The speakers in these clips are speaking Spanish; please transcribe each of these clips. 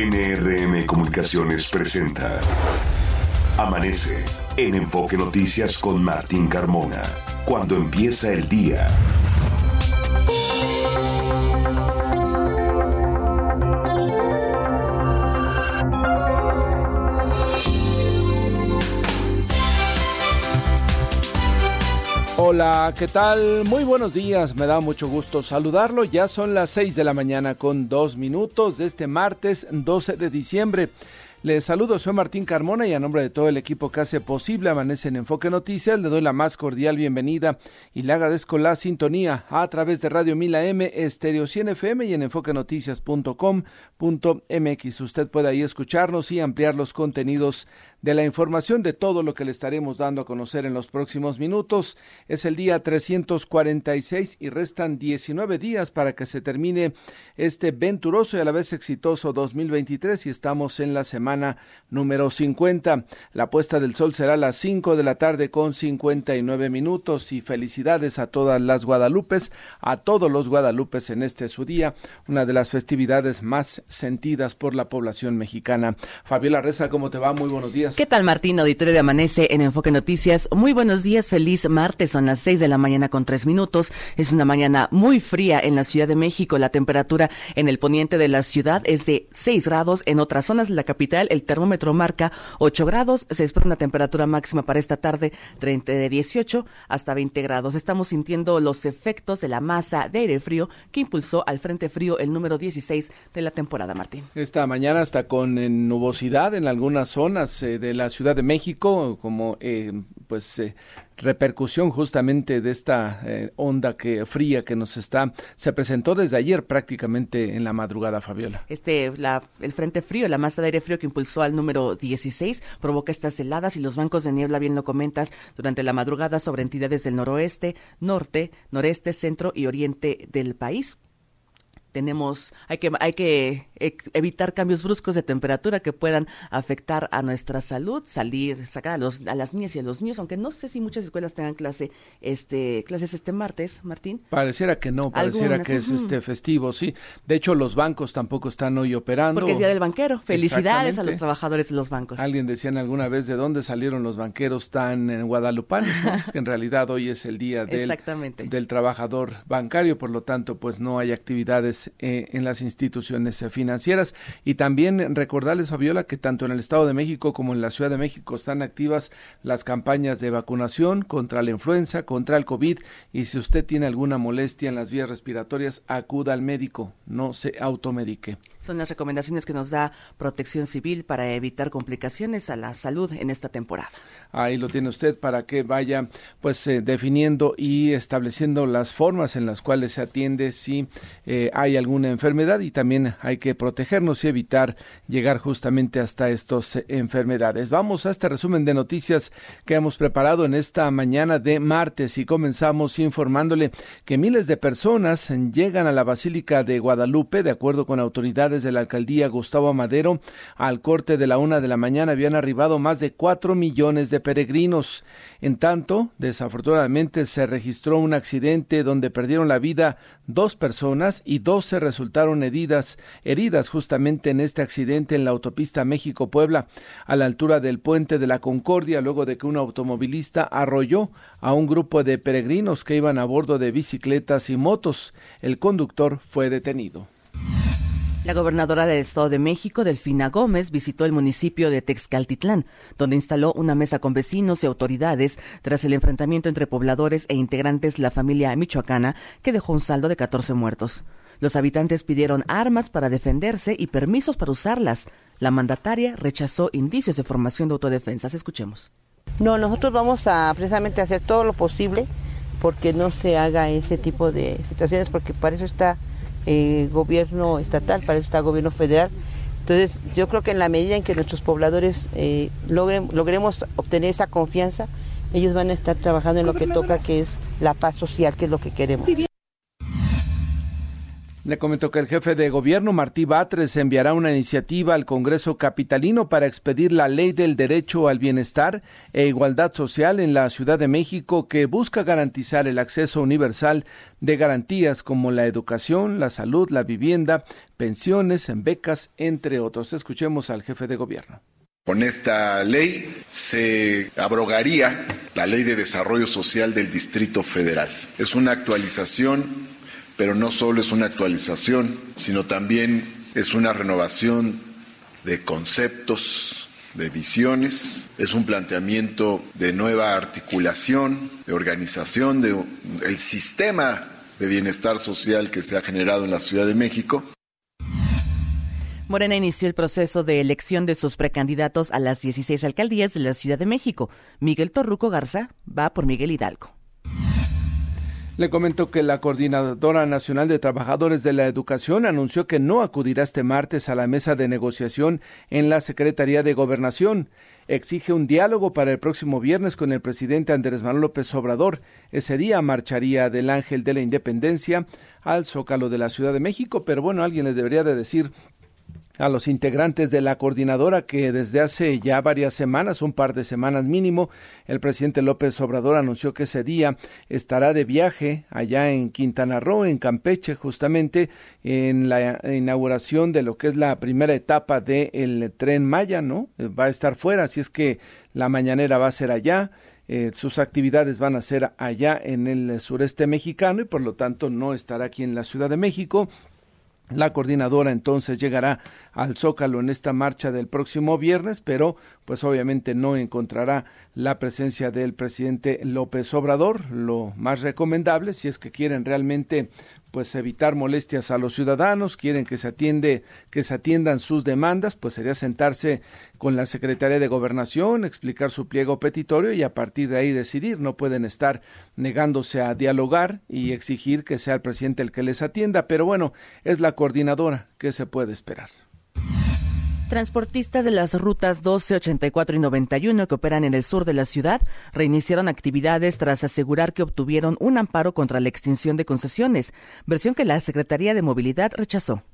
NRM Comunicaciones presenta Amanece en Enfoque Noticias con Martín Carmona. Cuando empieza el día. Hola, ¿qué tal? Muy buenos días, me da mucho gusto saludarlo. Ya son las 6 de la mañana con dos minutos de este martes 12 de diciembre. Les saludo, soy Martín Carmona y a nombre de todo el equipo que hace posible Amanece en Enfoque Noticias, le doy la más cordial bienvenida y le agradezco la sintonía a través de Radio Mila M, Estéreo 100 FM y en enfoquenoticias.com.mx. Usted puede ahí escucharnos y ampliar los contenidos de la información de todo lo que le estaremos dando a conocer en los próximos minutos. Es el día 346 y restan 19 días para que se termine este venturoso y a la vez exitoso 2023 y estamos en la semana número 50. La puesta del sol será a las 5 de la tarde con 59 minutos y felicidades a todas las Guadalupes, a todos los Guadalupes en este su día, una de las festividades más sentidas por la población mexicana. Fabiola Reza, ¿cómo te va? Muy buenos días. ¿Qué tal, Martín? Auditorio de Amanece en Enfoque Noticias. Muy buenos días, feliz martes. Son las seis de la mañana con tres minutos. Es una mañana muy fría en la Ciudad de México. La temperatura en el poniente de la ciudad es de seis grados. En otras zonas de la capital, el termómetro marca ocho grados. Se espera una temperatura máxima para esta tarde de 18 hasta 20 grados. Estamos sintiendo los efectos de la masa de aire frío que impulsó al Frente Frío el número 16 de la temporada, Martín. Esta mañana está con nubosidad en algunas zonas. Eh, de la Ciudad de México como eh, pues eh, repercusión justamente de esta eh, onda que fría que nos está se presentó desde ayer prácticamente en la madrugada Fabiola. Este la, el frente frío, la masa de aire frío que impulsó al número 16 provoca estas heladas y los bancos de niebla bien lo comentas durante la madrugada sobre entidades del noroeste, norte, noreste, centro y oriente del país tenemos, hay que, hay que evitar cambios bruscos de temperatura que puedan afectar a nuestra salud, salir, sacar a, los, a las niñas y a los niños, aunque no sé si muchas escuelas tengan clase, este, clases este martes, Martín. Pareciera que no, pareciera que es este festivo, sí. De hecho, los bancos tampoco están hoy operando. Porque es día del banquero. Felicidades a los trabajadores de los bancos. Alguien decían alguna vez de dónde salieron los banqueros tan en guadalupanos, es que en realidad hoy es el día del, del trabajador bancario, por lo tanto, pues no hay actividades eh, en las instituciones eh, financieras. Y también recordarles, Fabiola, que tanto en el Estado de México como en la Ciudad de México están activas las campañas de vacunación contra la influenza, contra el COVID. Y si usted tiene alguna molestia en las vías respiratorias, acuda al médico, no se automedique. Son las recomendaciones que nos da Protección Civil para evitar complicaciones a la salud en esta temporada. Ahí lo tiene usted para que vaya pues eh, definiendo y estableciendo las formas en las cuales se atiende si eh, hay alguna enfermedad y también hay que protegernos y evitar llegar justamente hasta estas eh, enfermedades. Vamos a este resumen de noticias que hemos preparado en esta mañana de martes y comenzamos informándole que miles de personas llegan a la Basílica de Guadalupe de acuerdo con autoridades de la alcaldía Gustavo Madero al corte de la una de la mañana habían arribado más de cuatro millones de peregrinos. En tanto, desafortunadamente se registró un accidente donde perdieron la vida dos personas y dos se resultaron heridas, heridas justamente en este accidente en la autopista México-Puebla, a la altura del puente de la Concordia, luego de que un automovilista arrolló a un grupo de peregrinos que iban a bordo de bicicletas y motos. El conductor fue detenido. La gobernadora del Estado de México, Delfina Gómez, visitó el municipio de Texcaltitlán, donde instaló una mesa con vecinos y autoridades tras el enfrentamiento entre pobladores e integrantes de la familia michoacana que dejó un saldo de 14 muertos. Los habitantes pidieron armas para defenderse y permisos para usarlas. La mandataria rechazó indicios de formación de autodefensas. Escuchemos. No, nosotros vamos a precisamente hacer todo lo posible porque no se haga ese tipo de situaciones, porque para eso está eh, gobierno estatal, para eso está gobierno federal. Entonces, yo creo que en la medida en que nuestros pobladores eh, logren, logremos obtener esa confianza, ellos van a estar trabajando en lo que toca, que es la paz social, que es lo que queremos. Le comentó que el jefe de gobierno, Martí Batres, enviará una iniciativa al Congreso Capitalino para expedir la ley del derecho al bienestar e igualdad social en la Ciudad de México que busca garantizar el acceso universal de garantías como la educación, la salud, la vivienda, pensiones, becas, entre otros. Escuchemos al jefe de gobierno. Con esta ley se abrogaría la ley de desarrollo social del Distrito Federal. Es una actualización pero no solo es una actualización, sino también es una renovación de conceptos, de visiones, es un planteamiento de nueva articulación, de organización del sistema de bienestar social que se ha generado en la Ciudad de México. Morena inició el proceso de elección de sus precandidatos a las 16 alcaldías de la Ciudad de México. Miguel Torruco Garza va por Miguel Hidalgo. Le comento que la Coordinadora Nacional de Trabajadores de la Educación anunció que no acudirá este martes a la mesa de negociación en la Secretaría de Gobernación. Exige un diálogo para el próximo viernes con el presidente Andrés Manuel López Obrador. Ese día marcharía del Ángel de la Independencia al Zócalo de la Ciudad de México, pero bueno, alguien le debería de decir a los integrantes de la coordinadora que desde hace ya varias semanas, un par de semanas mínimo, el presidente López Obrador anunció que ese día estará de viaje allá en Quintana Roo, en Campeche, justamente en la inauguración de lo que es la primera etapa del tren Maya, ¿no? Va a estar fuera, así es que la mañanera va a ser allá. Eh, sus actividades van a ser allá en el sureste mexicano y por lo tanto no estará aquí en la Ciudad de México. La coordinadora entonces llegará al Zócalo en esta marcha del próximo viernes, pero pues obviamente no encontrará la presencia del presidente López Obrador. Lo más recomendable, si es que quieren realmente pues evitar molestias a los ciudadanos, quieren que se atiende, que se atiendan sus demandas, pues sería sentarse con la Secretaría de Gobernación, explicar su pliego petitorio y a partir de ahí decidir. No pueden estar negándose a dialogar y exigir que sea el presidente el que les atienda, pero bueno, es la coordinadora, ¿qué se puede esperar? Transportistas de las rutas 12, 84 y 91 que operan en el sur de la ciudad reiniciaron actividades tras asegurar que obtuvieron un amparo contra la extinción de concesiones, versión que la Secretaría de Movilidad rechazó.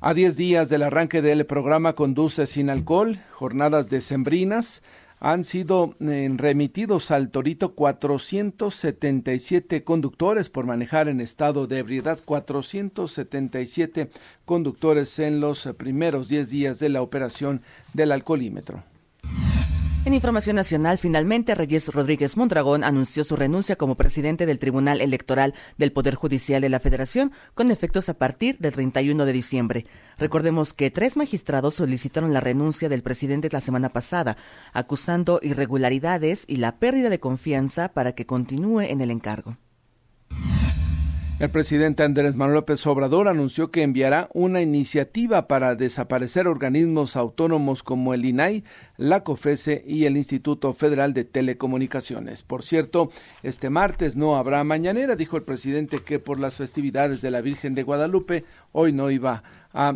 A 10 días del arranque del programa Conduce sin alcohol, jornadas decembrinas, han sido eh, remitidos al Torito 477 conductores por manejar en estado de ebriedad, 477 conductores en los primeros 10 días de la operación del alcoholímetro. En información nacional, finalmente Reyes Rodríguez Mondragón anunció su renuncia como presidente del Tribunal Electoral del Poder Judicial de la Federación, con efectos a partir del 31 de diciembre. Recordemos que tres magistrados solicitaron la renuncia del presidente la semana pasada, acusando irregularidades y la pérdida de confianza para que continúe en el encargo. El presidente Andrés Manuel López Obrador anunció que enviará una iniciativa para desaparecer organismos autónomos como el INAI, la COFESE y el Instituto Federal de Telecomunicaciones. Por cierto, este martes no habrá mañanera, dijo el presidente que por las festividades de la Virgen de Guadalupe hoy no iba a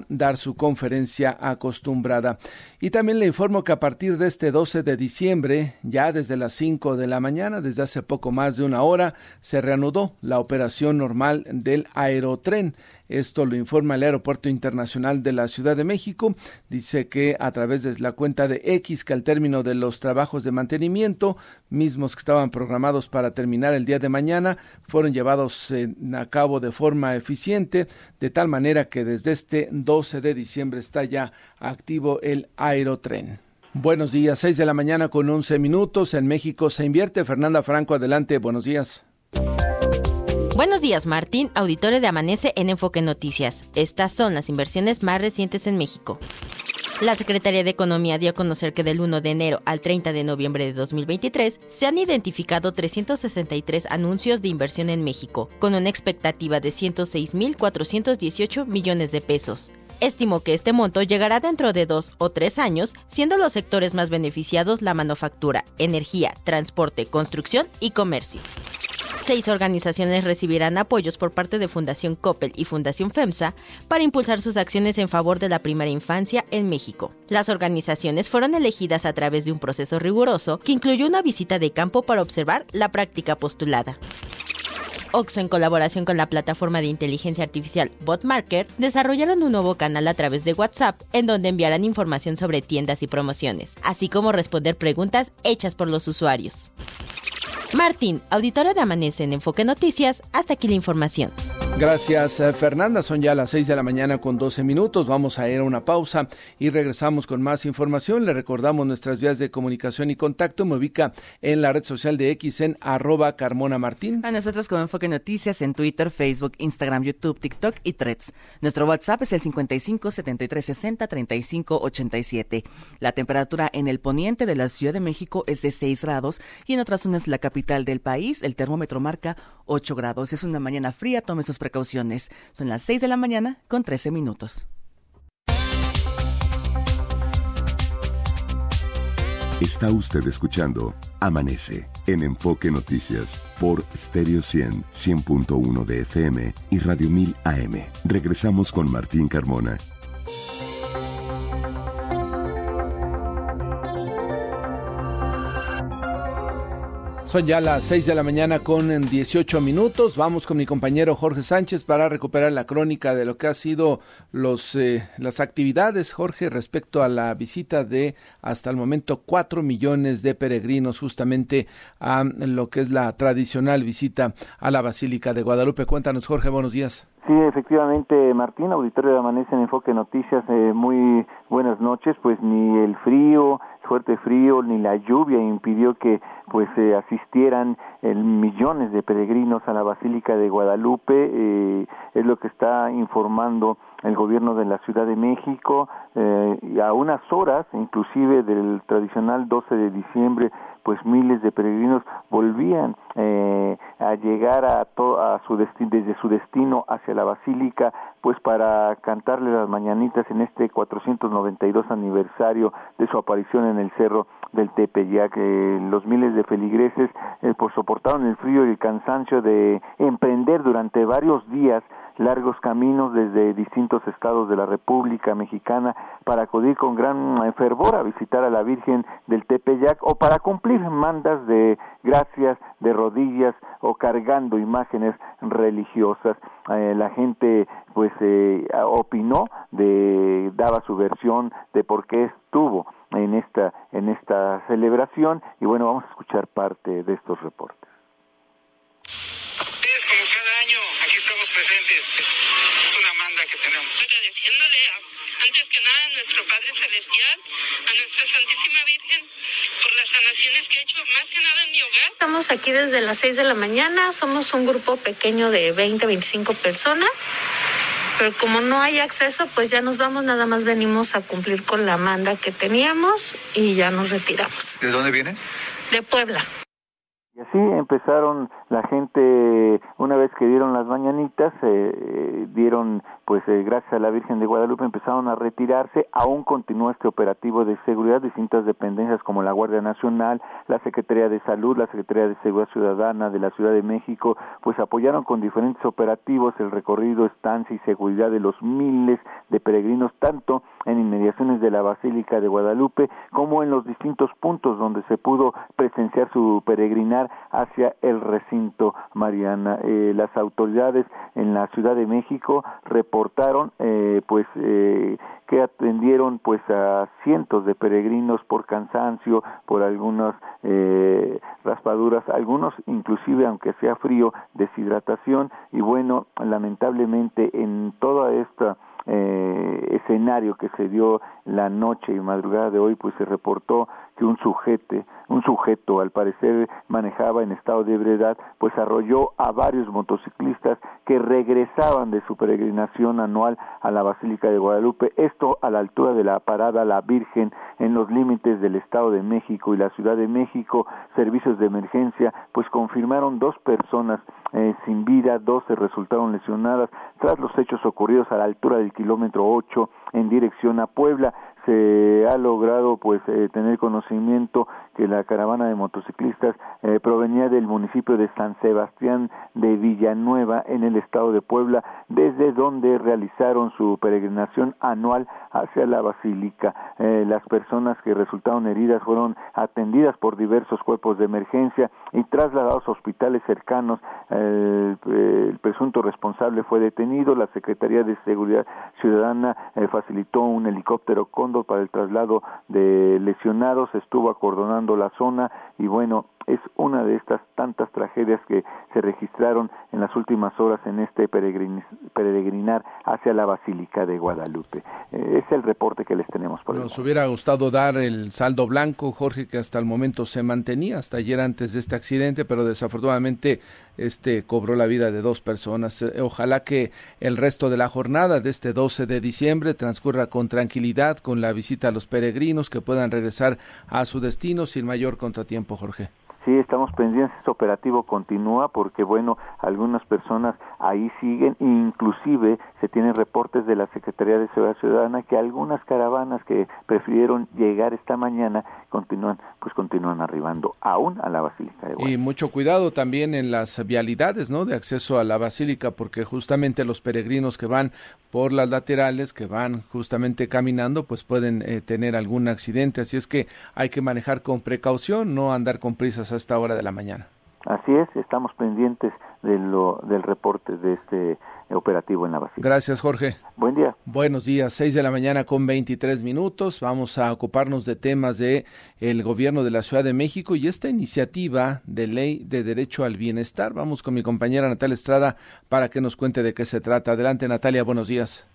dar su conferencia acostumbrada. Y también le informo que a partir de este 12 de diciembre, ya desde las 5 de la mañana, desde hace poco más de una hora, se reanudó la operación normal del aerotren. Esto lo informa el Aeropuerto Internacional de la Ciudad de México. Dice que a través de la cuenta de X, que al término de los trabajos de mantenimiento, mismos que estaban programados para terminar el día de mañana, fueron llevados a cabo de forma eficiente, de tal manera que desde este 12 de diciembre está ya activo el aerotren. Buenos días, 6 de la mañana con 11 minutos. En México se invierte. Fernanda Franco, adelante. Buenos días. Buenos días, Martín, auditorio de Amanece en Enfoque Noticias. Estas son las inversiones más recientes en México. La Secretaría de Economía dio a conocer que del 1 de enero al 30 de noviembre de 2023 se han identificado 363 anuncios de inversión en México, con una expectativa de 106.418 millones de pesos. Estimó que este monto llegará dentro de dos o tres años, siendo los sectores más beneficiados la manufactura, energía, transporte, construcción y comercio. Seis organizaciones recibirán apoyos por parte de Fundación Coppel y Fundación FEMSA para impulsar sus acciones en favor de la primera infancia en México. Las organizaciones fueron elegidas a través de un proceso riguroso que incluyó una visita de campo para observar la práctica postulada. Oxo, en colaboración con la plataforma de inteligencia artificial Botmarker, desarrollaron un nuevo canal a través de WhatsApp en donde enviarán información sobre tiendas y promociones, así como responder preguntas hechas por los usuarios. Martín, auditora de Amanece en Enfoque Noticias, hasta aquí la información. Gracias, eh, Fernanda. Son ya las 6 de la mañana con 12 minutos. Vamos a ir a una pausa y regresamos con más información. Le recordamos nuestras vías de comunicación y contacto. Me ubica en la red social de X en arroba Carmona Martín. A nosotros como Enfoque Noticias en Twitter, Facebook, Instagram, YouTube, TikTok y Threads. Nuestro WhatsApp es el 55 73 60 35 87. La temperatura en el poniente de la Ciudad de México es de 6 grados y en otras zonas la capital del país el termómetro marca 8 grados. Es una mañana fría. Tome sus precauciones. Son las 6 de la mañana con 13 minutos. Está usted escuchando Amanece en Enfoque Noticias por Stereo 100, 100.1 de FM y Radio 1000 AM. Regresamos con Martín Carmona Son ya las 6 de la mañana con 18 minutos. Vamos con mi compañero Jorge Sánchez para recuperar la crónica de lo que ha sido los, eh, las actividades, Jorge, respecto a la visita de hasta el momento 4 millones de peregrinos justamente a lo que es la tradicional visita a la Basílica de Guadalupe. Cuéntanos, Jorge, buenos días. Sí, efectivamente, Martín, auditorio de Amanece en Enfoque Noticias, eh, muy buenas noches. Pues ni el frío, fuerte frío, ni la lluvia impidió que pues eh, asistieran el, millones de peregrinos a la Basílica de Guadalupe, eh, es lo que está informando el gobierno de la Ciudad de México, eh, a unas horas inclusive del tradicional 12 de diciembre, pues miles de peregrinos volvían eh, a llegar a, a su desde su destino hacia la basílica, pues para cantarle las mañanitas en este 492 aniversario de su aparición en el cerro del Tepeyac. que los miles de feligreses eh, pues soportaron el frío y el cansancio de emprender durante varios días largos caminos desde distintos estados de la República Mexicana para acudir con gran fervor a visitar a la Virgen del Tepeyac o para cumplir mandas de gracias, de rodillas o cargando imágenes religiosas. Eh, la gente pues eh, opinó, de, daba su versión de por qué estuvo en esta, en esta celebración y bueno, vamos a escuchar parte de estos reportes. nuestro Padre Celestial, a nuestra Santísima Virgen, por las sanaciones que ha hecho, más que nada en mi hogar. Estamos aquí desde las 6 de la mañana, somos un grupo pequeño de 20, 25 personas. Pero como no hay acceso, pues ya nos vamos, nada más venimos a cumplir con la manda que teníamos y ya nos retiramos. ¿De dónde vienen? De Puebla. Y así empezaron la gente, una vez que dieron las mañanitas, eh, dieron pues eh, gracias a la Virgen de Guadalupe empezaron a retirarse, aún continúa este operativo de seguridad, distintas dependencias como la Guardia Nacional, la Secretaría de Salud, la Secretaría de Seguridad Ciudadana de la Ciudad de México, pues apoyaron con diferentes operativos el recorrido, estancia y seguridad de los miles de peregrinos, tanto en inmediaciones de la Basílica de Guadalupe como en los distintos puntos donde se pudo presenciar su peregrinar hacia el recinto Mariana. Eh, las autoridades en la Ciudad de México reportaron eh, pues eh, que atendieron pues a cientos de peregrinos por cansancio, por algunas eh, raspaduras, algunos inclusive aunque sea frío, deshidratación y bueno, lamentablemente en toda esta eh, escenario que se dio la noche y madrugada de hoy, pues se reportó que un sujeto, un sujeto al parecer manejaba en estado de ebriedad, pues arrolló a varios motociclistas que regresaban de su peregrinación anual a la Basílica de Guadalupe, esto a la altura de la parada La Virgen en los límites del Estado de México y la Ciudad de México, servicios de emergencia, pues confirmaron dos personas eh, sin vida, dos se resultaron lesionadas tras los hechos ocurridos a la altura del kilómetro 8 en dirección a Puebla. Se ha logrado pues eh, tener conocimiento que la caravana de motociclistas eh, provenía del municipio de San Sebastián de Villanueva en el estado de Puebla, desde donde realizaron su peregrinación anual hacia la basílica. Eh, las personas que resultaron heridas fueron atendidas por diversos cuerpos de emergencia y trasladados a hospitales cercanos. el presunto responsable fue detenido. La Secretaría de Seguridad Ciudadana facilitó un helicóptero Cóndor para el traslado de lesionados, estuvo acordonando la zona y bueno, es una de estas tantas tragedias que se registraron en las últimas horas en este peregrinar hacia la Basílica de Guadalupe. Eh, es el reporte que les tenemos por Nos hubiera gustado dar el saldo blanco, Jorge, que hasta el momento se mantenía, hasta ayer antes de este accidente, pero desafortunadamente este cobró la vida de dos personas. Eh, ojalá que el resto de la jornada de este 12 de diciembre transcurra con tranquilidad, con la visita a los peregrinos, que puedan regresar a su destino sin mayor contratiempo, Jorge. Sí, estamos pendientes, este operativo continúa porque, bueno, algunas personas ahí siguen, inclusive se tienen reportes de la Secretaría de Seguridad Ciudadana que algunas caravanas que prefirieron llegar esta mañana continúan, pues continúan arribando aún a la Basílica de Y mucho cuidado también en las vialidades, ¿no? De acceso a la Basílica, porque justamente los peregrinos que van por las laterales, que van justamente caminando, pues pueden eh, tener algún accidente, así es que hay que manejar con precaución, no andar con prisas a esta hora de la mañana. Así es, estamos pendientes de lo, del reporte de este operativo en la Basílica. Gracias, Jorge. Buen día. Buenos días, seis de la mañana con 23 minutos. Vamos a ocuparnos de temas de el gobierno de la Ciudad de México y esta iniciativa de ley de derecho al bienestar. Vamos con mi compañera Natalia Estrada para que nos cuente de qué se trata. Adelante, Natalia, buenos días.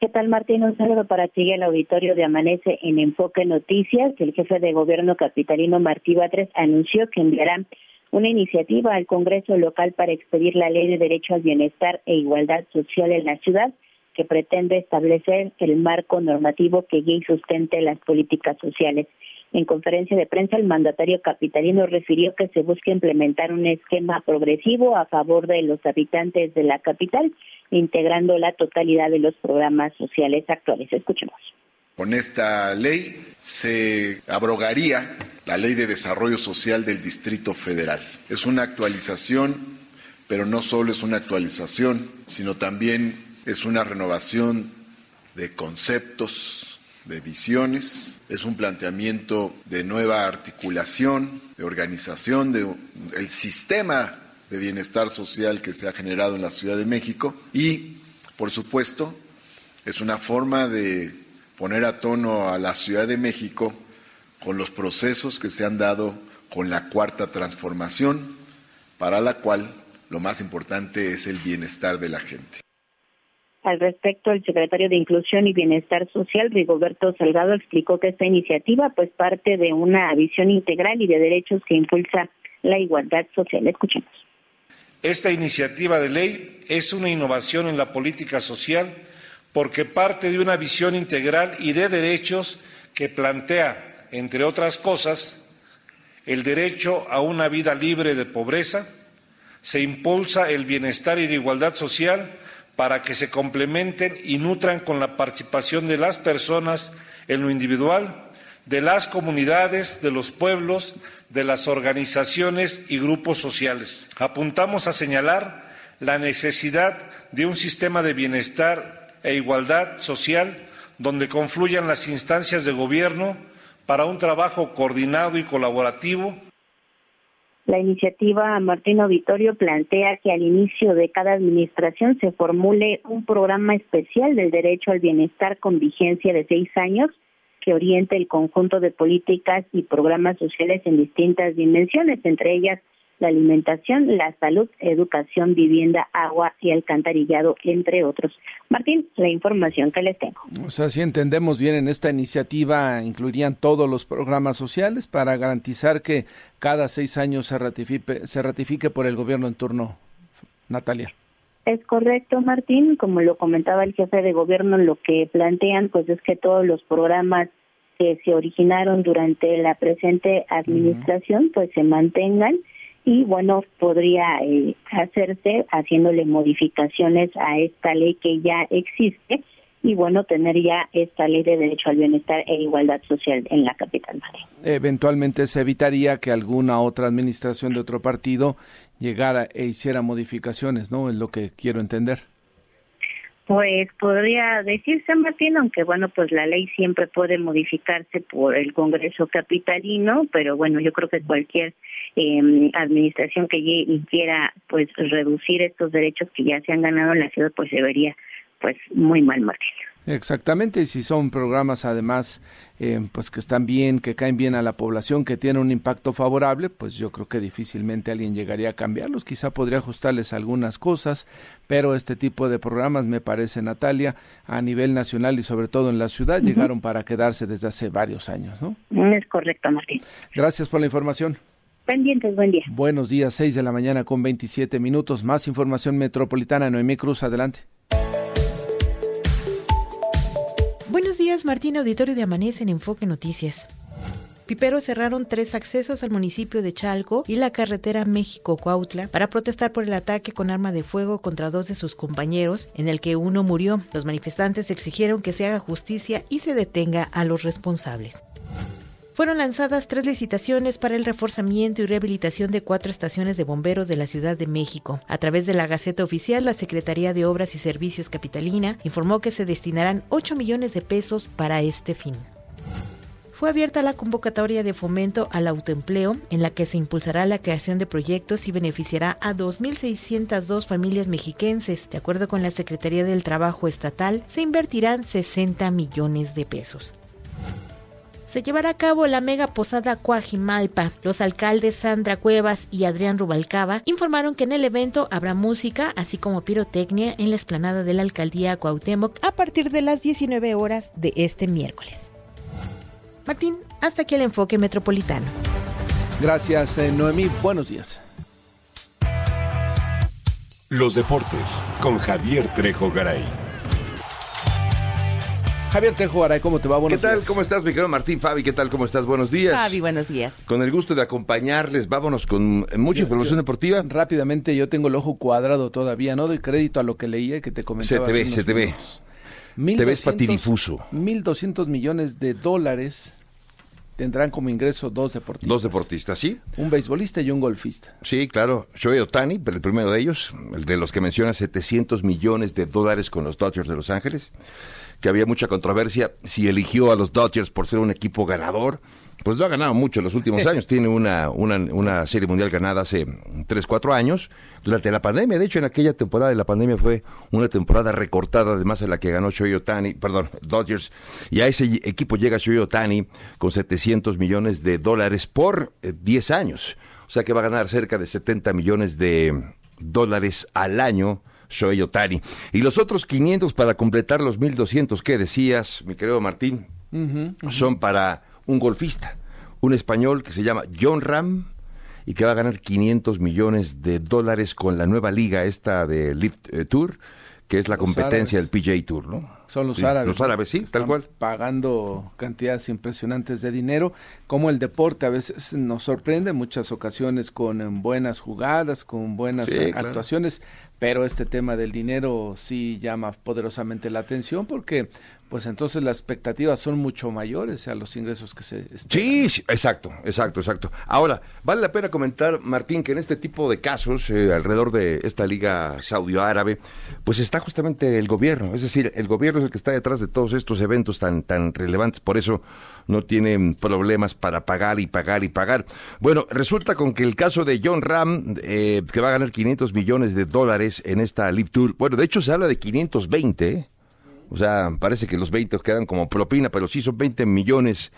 ¿Qué tal, Martín? Un saludo para ti y el auditorio de Amanece en Enfoque Noticias. El jefe de gobierno capitalino Martí Batres anunció que enviará una iniciativa al Congreso local para expedir la Ley de Derecho al Bienestar e Igualdad Social en la ciudad, que pretende establecer el marco normativo que guíe y sustente las políticas sociales. En conferencia de prensa, el mandatario capitalino refirió que se busca implementar un esquema progresivo a favor de los habitantes de la capital, integrando la totalidad de los programas sociales actuales. Escuchemos. Con esta ley se abrogaría la Ley de Desarrollo Social del Distrito Federal. Es una actualización, pero no solo es una actualización, sino también es una renovación de conceptos, de visiones, es un planteamiento de nueva articulación, de organización del sistema de bienestar social que se ha generado en la Ciudad de México y, por supuesto, es una forma de poner a tono a la Ciudad de México con los procesos que se han dado con la cuarta transformación, para la cual lo más importante es el bienestar de la gente. Al respecto, el secretario de Inclusión y Bienestar Social, Rigoberto Salgado, explicó que esta iniciativa pues parte de una visión integral y de derechos que impulsa la igualdad social. Escuchemos. Esta iniciativa de ley es una innovación en la política social porque parte de una visión integral y de derechos que plantea, entre otras cosas, el derecho a una vida libre de pobreza, se impulsa el bienestar y la igualdad social para que se complementen y nutran con la participación de las personas en lo individual, de las comunidades, de los pueblos, de las organizaciones y grupos sociales. Apuntamos a señalar la necesidad de un sistema de bienestar e igualdad social donde confluyan las instancias de gobierno para un trabajo coordinado y colaborativo. La iniciativa Martín Auditorio plantea que al inicio de cada administración se formule un programa especial del derecho al bienestar con vigencia de seis años que oriente el conjunto de políticas y programas sociales en distintas dimensiones, entre ellas la alimentación, la salud, educación, vivienda, agua y alcantarillado, entre otros. Martín, la información que les tengo. O sea, si entendemos bien, en esta iniciativa incluirían todos los programas sociales para garantizar que cada seis años se ratifique, se ratifique por el gobierno en turno. Natalia. Es correcto, Martín. Como lo comentaba el jefe de gobierno, lo que plantean pues es que todos los programas que se originaron durante la presente administración pues se mantengan y bueno, podría eh, hacerse haciéndole modificaciones a esta ley que ya existe y bueno, tener ya esta ley de derecho al bienestar e igualdad social en la capital. Eventualmente se evitaría que alguna otra administración de otro partido llegara e hiciera modificaciones, ¿no? Es lo que quiero entender. Pues podría decirse, Martín, aunque bueno, pues la ley siempre puede modificarse por el Congreso Capitalino, pero bueno, yo creo que cualquier eh, administración que quiera pues reducir estos derechos que ya se han ganado en la ciudad, pues se vería pues muy mal, Martín. Exactamente, y si son programas además eh, pues que están bien, que caen bien a la población, que tienen un impacto favorable, pues yo creo que difícilmente alguien llegaría a cambiarlos. Quizá podría ajustarles algunas cosas, pero este tipo de programas, me parece, Natalia, a nivel nacional y sobre todo en la ciudad, llegaron para quedarse desde hace varios años, ¿no? Es correcto, Martín. Gracias por la información. Pendientes, buen día. Buenos días, 6 de la mañana con 27 minutos. Más información metropolitana, Noemí Cruz, adelante. Buenos días, Martín, auditorio de Amanece en Enfoque Noticias. Piperos cerraron tres accesos al municipio de Chalco y la carretera México-Cuautla para protestar por el ataque con arma de fuego contra dos de sus compañeros, en el que uno murió. Los manifestantes exigieron que se haga justicia y se detenga a los responsables. Fueron lanzadas tres licitaciones para el reforzamiento y rehabilitación de cuatro estaciones de bomberos de la Ciudad de México. A través de la Gaceta Oficial, la Secretaría de Obras y Servicios Capitalina informó que se destinarán 8 millones de pesos para este fin fue abierta la convocatoria de fomento al autoempleo, en la que se impulsará la creación de proyectos y beneficiará a 2.602 familias mexiquenses. De acuerdo con la Secretaría del Trabajo Estatal, se invertirán 60 millones de pesos se llevará a cabo la mega posada Cuajimalpa. Los alcaldes Sandra Cuevas y Adrián Rubalcaba informaron que en el evento habrá música, así como pirotecnia en la explanada de la alcaldía Cuauhtémoc a partir de las 19 horas de este miércoles. Martín, hasta aquí el enfoque metropolitano. Gracias, eh, Noemí. Buenos días. Los deportes con Javier Trejo Garay. Javier Trejo ¿cómo te va? Buenos ¿Qué tal? días. ¿Cómo estás, mi querido Martín? Fabi, ¿qué tal? ¿Cómo estás? Buenos días. Fabi, buenos días. Con el gusto de acompañarles, vámonos con mucha información deportiva. Rápidamente, yo tengo el ojo cuadrado todavía, no doy crédito a lo que leía y que te comentaba. Se te ve, se te ve. Te ves patidifuso. 1.200 millones de dólares tendrán como ingreso dos deportistas. Dos deportistas, sí. Un beisbolista y un golfista. Sí, claro. Shohei Otani, pero el primero de ellos, el de los que menciona 700 millones de dólares con los Dodgers de Los Ángeles que había mucha controversia si eligió a los Dodgers por ser un equipo ganador. Pues lo ha ganado mucho en los últimos años. Tiene una, una, una serie mundial ganada hace 3, 4 años. Durante la pandemia, de hecho, en aquella temporada de la pandemia fue una temporada recortada, además en la que ganó Shohei Otani, perdón, Dodgers. Y a ese equipo llega Shohei Otani con 700 millones de dólares por 10 eh, años. O sea que va a ganar cerca de 70 millones de dólares al año Shohei Otani. Y los otros 500 para completar los 1200 que decías, mi querido Martín, son para un golfista, un español que se llama John Ram y que va a ganar 500 millones de dólares con la nueva liga esta de Lift eh, Tour, que es la competencia del PJ Tour, ¿no? Son los árabes. Los árabes, sí, tal cual. Pagando cantidades impresionantes de dinero, como el deporte a veces nos sorprende, en muchas ocasiones con eh, buenas jugadas, con buenas eh, actuaciones, pero este tema del dinero sí llama poderosamente la atención porque pues entonces las expectativas son mucho mayores a los ingresos que se esperan. Sí, exacto, exacto, exacto. Ahora, vale la pena comentar, Martín, que en este tipo de casos, eh, alrededor de esta liga saudio-árabe, pues está justamente el gobierno, es decir, el gobierno el que está detrás de todos estos eventos tan, tan relevantes, por eso no tienen problemas para pagar y pagar y pagar. Bueno, resulta con que el caso de John Ram, eh, que va a ganar 500 millones de dólares en esta Live Tour, bueno, de hecho se habla de 520, o sea, parece que los 20 quedan como propina, pero sí son 20 millones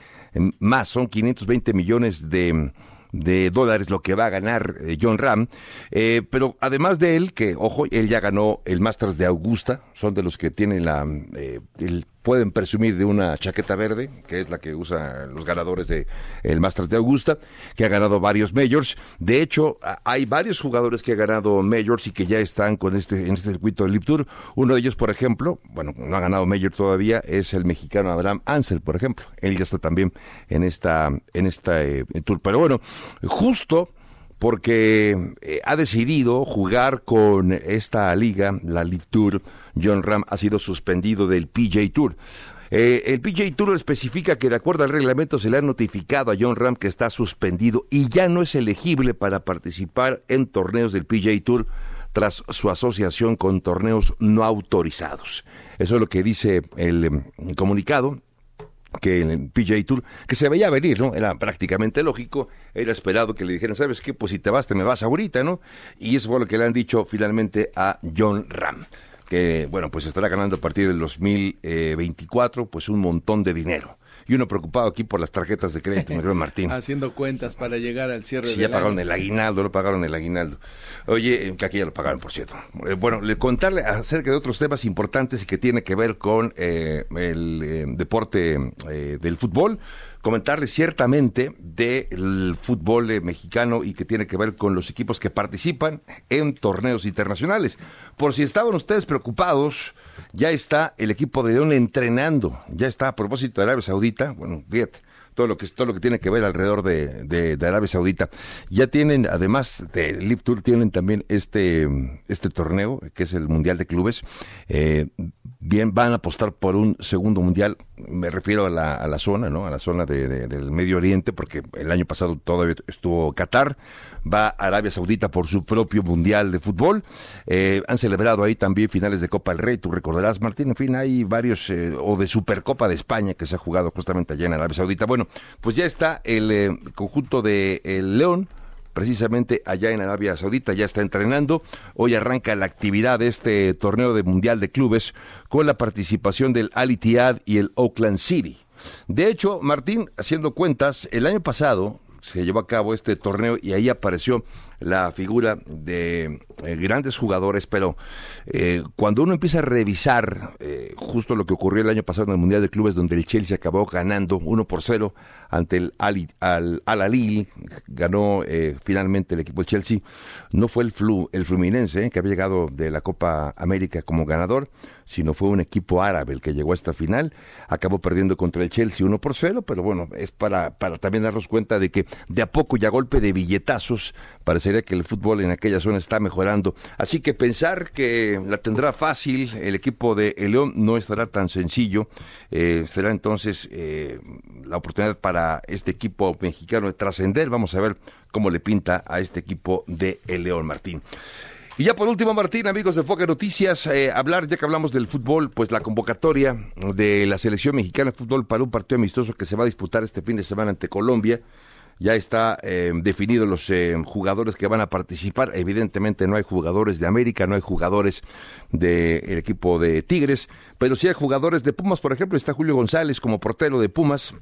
más, son 520 millones de, de dólares lo que va a ganar eh, John Ram. Eh, pero además de él, que ojo, él ya ganó el Masters de Augusta, son de los que tienen la, eh, el pueden presumir de una chaqueta verde, que es la que usan los ganadores de el Masters de Augusta, que ha ganado varios majors. De hecho, hay varios jugadores que han ganado majors y que ya están con este en este circuito de Lip Tour. Uno de ellos, por ejemplo, bueno, no ha ganado major todavía, es el mexicano Abraham Ansel, por ejemplo. Él ya está también en esta en esta eh, tour. Pero bueno, justo porque eh, ha decidido jugar con esta liga, la League Tour. John Ram ha sido suspendido del PJ Tour. Eh, el PJ Tour especifica que de acuerdo al reglamento se le ha notificado a John Ram que está suspendido y ya no es elegible para participar en torneos del PJ Tour tras su asociación con torneos no autorizados. Eso es lo que dice el, em, comunicado que el PJ Tour, que se veía venir, ¿no? Era prácticamente lógico, era esperado que le dijeran, ¿sabes qué? Pues si te vas, te me vas ahorita, ¿no? Y eso fue lo que le han dicho finalmente a John Ram, que, bueno, pues estará ganando a partir del 2024, pues un montón de dinero y uno preocupado aquí por las tarjetas de crédito, me creo Martín. Haciendo cuentas para llegar al cierre sí, ya pagaron el aguinaldo, no pagaron el aguinaldo. Oye, eh, que aquí ya lo pagaron, por cierto. Eh, bueno, le contarle acerca de otros temas importantes y que tiene que ver con eh, el deporte del fútbol comentarles ciertamente del fútbol mexicano y que tiene que ver con los equipos que participan en torneos internacionales. Por si estaban ustedes preocupados, ya está el equipo de León entrenando, ya está a propósito de Arabia Saudita, bueno, fíjate, todo lo que todo lo que tiene que ver alrededor de, de, Arabia Saudita. Ya tienen, además de Lip Tour, tienen también este, este torneo, que es el Mundial de Clubes. Eh, bien, van a apostar por un segundo mundial, me refiero a la, a la zona, ¿no? A la zona de, del Medio Oriente, porque el año pasado todavía estuvo Qatar, va Arabia Saudita por su propio mundial de fútbol. Eh, han celebrado ahí también finales de Copa del Rey, tú recordarás, Martín, en fin, hay varios, eh, o de Supercopa de España que se ha jugado justamente allá en Arabia Saudita. Bueno, pues ya está el eh, conjunto de el León precisamente allá en Arabia Saudita, ya está entrenando. Hoy arranca la actividad de este torneo de Mundial de Clubes con la participación del Al Ittihad y el Oakland City. De hecho, Martín, haciendo cuentas, el año pasado se llevó a cabo este torneo y ahí apareció la figura de eh, grandes jugadores, pero eh, cuando uno empieza a revisar eh, justo lo que ocurrió el año pasado en el Mundial de Clubes, donde el Chelsea acabó ganando 1 por 0 ante el Al, al, Alil, ganó finalmente el equipo del Chelsea, no fue el, el Fluminense, que había llegado de la Copa América como ganador, sino fue un equipo árabe el que llegó a esta final, acabó perdiendo contra el Chelsea 1 por 0, pero bueno, es para, para también darnos cuenta de que de a poco ya golpe de billetazos parecería que el fútbol en aquella zona está mejorando. Así que pensar que la tendrá fácil el equipo de el León no estará tan sencillo. Eh, será entonces eh, la oportunidad para este equipo mexicano de trascender. Vamos a ver cómo le pinta a este equipo de el León Martín. Y ya por último, Martín, amigos de Foca Noticias, eh, hablar, ya que hablamos del fútbol, pues la convocatoria de la selección mexicana de fútbol para un partido amistoso que se va a disputar este fin de semana ante Colombia ya está eh, definido los eh, jugadores que van a participar. Evidentemente no hay jugadores de América, no hay jugadores del equipo de Tigres, pero sí hay jugadores de Pumas, por ejemplo, está Julio González como portero de Pumas,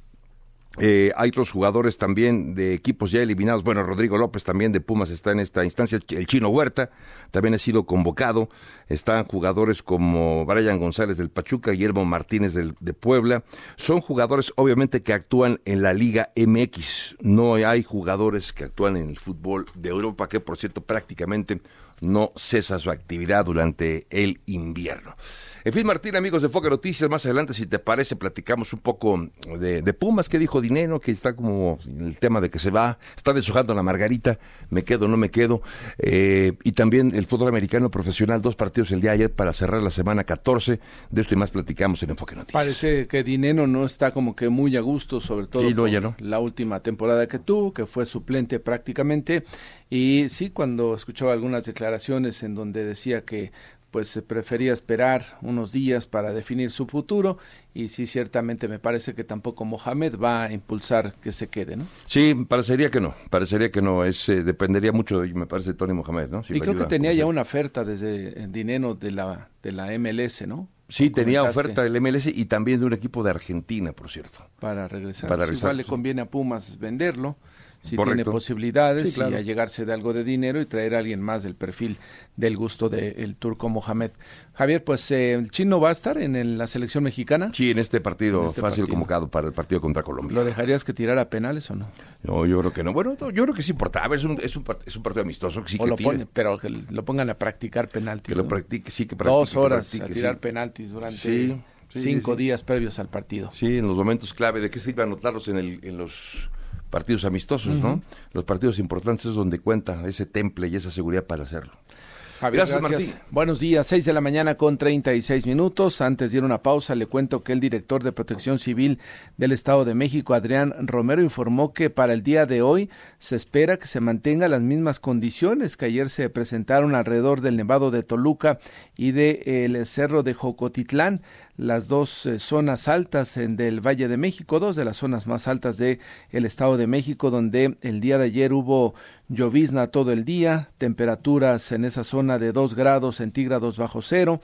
eh, hay otros jugadores también de equipos ya eliminados. Bueno, Rodrigo López también de Pumas está en esta instancia. El chino Huerta también ha sido convocado. Están jugadores como Brian González del Pachuca, Guillermo Martínez del, de Puebla. Son jugadores obviamente que actúan en la Liga MX. No hay jugadores que actúan en el fútbol de Europa, que por cierto prácticamente no cesa su actividad durante el invierno. En fin, Martín, amigos de Foca Noticias, más adelante, si te parece, platicamos un poco de, Pumas, que dijo Dinero, que está como el tema de que se va, está deshojando la margarita, me quedo, no me quedo, eh, y también el fútbol americano profesional, dos partidos el día de ayer para cerrar la semana 14, de esto y más platicamos en Enfoque Noticias. Parece que Dinero no está como que muy a gusto, sobre todo la última temporada que tuvo, que fue suplente prácticamente, y sí, cuando escuchaba algunas declaraciones en donde decía que pues prefería esperar unos días para definir su futuro y sí ciertamente me parece que tampoco Mohamed va a impulsar que se quede, ¿no? Sí, parecería que no, parecería que no, es eh, dependería mucho me parece de Tony Mohamed, ¿no? y creo que tenía ya una oferta desde dinero de la de la MLS, ¿no? Sí, tenía oferta del MLS y también de un equipo de Argentina, por cierto. Para regresar. Para regresar. le conviene a Pumas venderlo si tiene posibilidades y a llegarse de algo de dinero y traer a alguien más del perfil del gusto del turco Mohamed. Javier, pues eh, el chino va a estar en la selección mexicana. Sí, en este partido este fácil convocado para el partido contra Colombia. ¿Lo dejarías que tirara penales o no? No, yo creo que no. Bueno, yo creo que sí importaba. Es un, es un, es un partido amistoso. sí lo pero que lo pongan a practicar penaltis. Que lo practique, sí, que practique. Dos horas a tirar penaltis durante cinco días previos al partido. Sí, en los momentos clave. ¿De qué sirve anotarlos en, el, en los partidos amistosos, ¿no? Los partidos importantes es donde cuenta ese temple y esa seguridad para hacerlo gracias, Martín. Buenos días, 6 de la mañana con 36 minutos. Antes de ir a una pausa, le cuento que el director de Protección Civil del Estado de México, Adrián Romero, informó que para el día de hoy se espera que se mantengan las mismas condiciones que ayer se presentaron alrededor del Nevado de Toluca y del el Cerro de Jocotitlán las dos eh, zonas altas del Valle de México, dos de las zonas más altas de el Estado de México, donde el día de ayer hubo llovizna todo el día, temperaturas en esa zona de dos grados centígrados bajo cero,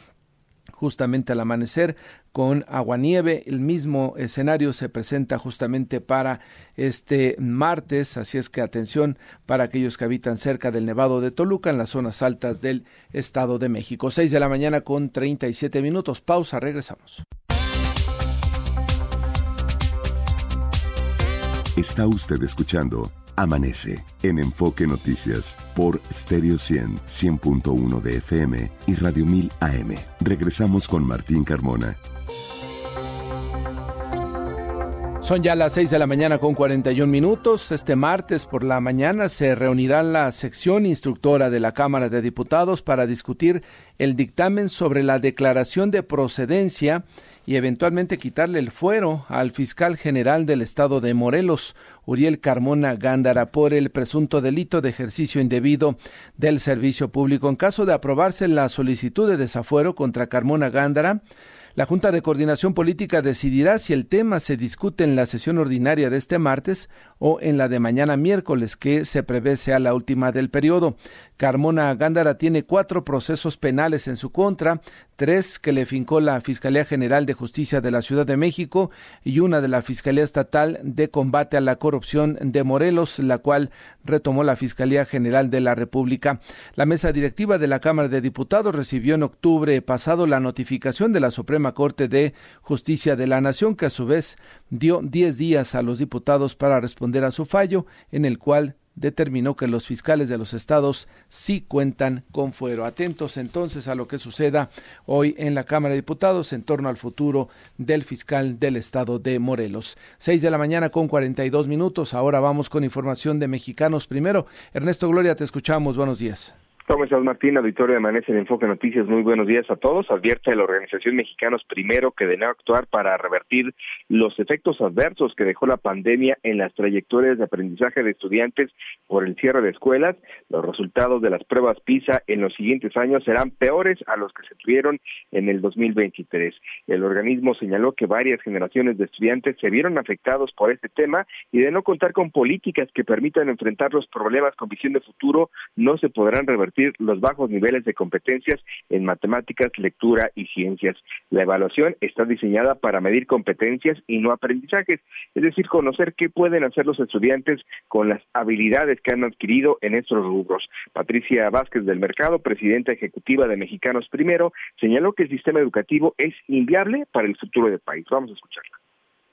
justamente al amanecer con aguanieve. El mismo escenario se presenta justamente para este martes, así es que atención para aquellos que habitan cerca del Nevado de Toluca, en las zonas altas del Estado de México. 6 de la mañana con 37 minutos. Pausa, regresamos. Está usted escuchando Amanece en Enfoque Noticias por Stereo 100, 100.1 de FM y Radio 1000 AM. Regresamos con Martín Carmona. Son ya las 6 de la mañana con 41 minutos. Este martes por la mañana se reunirá la sección instructora de la Cámara de Diputados para discutir el dictamen sobre la declaración de procedencia y eventualmente quitarle el fuero al fiscal general del estado de Morelos, Uriel Carmona Gándara, por el presunto delito de ejercicio indebido del servicio público. En caso de aprobarse la solicitud de desafuero contra Carmona Gándara, la Junta de Coordinación Política decidirá si el tema se discute en la sesión ordinaria de este martes o en la de mañana miércoles, que se prevé sea la última del periodo. Carmona Gándara tiene cuatro procesos penales en su contra, tres que le fincó la Fiscalía General de Justicia de la Ciudad de México y una de la Fiscalía Estatal de Combate a la Corrupción de Morelos, la cual retomó la Fiscalía General de la República. La mesa directiva de la Cámara de Diputados recibió en octubre pasado la notificación de la Suprema Corte de Justicia de la Nación, que a su vez dio diez días a los diputados para responder a su fallo, en el cual determinó que los fiscales de los estados sí cuentan con fuero. Atentos entonces a lo que suceda hoy en la Cámara de Diputados en torno al futuro del fiscal del estado de Morelos. Seis de la mañana con cuarenta y dos minutos. Ahora vamos con información de mexicanos primero. Ernesto Gloria, te escuchamos. Buenos días. ¿Cómo estás, Martín? Auditorio de Amanece en Enfoque Noticias. Muy buenos días a todos. Advierte la Organización Mexicanos Primero que de no actuar para revertir los efectos adversos que dejó la pandemia en las trayectorias de aprendizaje de estudiantes por el cierre de escuelas. Los resultados de las pruebas PISA en los siguientes años serán peores a los que se tuvieron en el 2023. El organismo señaló que varias generaciones de estudiantes se vieron afectados por este tema y de no contar con políticas que permitan enfrentar los problemas con visión de futuro, no se podrán revertir los bajos niveles de competencias en matemáticas, lectura y ciencias. La evaluación está diseñada para medir competencias y no aprendizajes, es decir, conocer qué pueden hacer los estudiantes con las habilidades que han adquirido en estos rubros. Patricia Vázquez del Mercado, presidenta ejecutiva de Mexicanos Primero, señaló que el sistema educativo es inviable para el futuro del país. Vamos a escucharla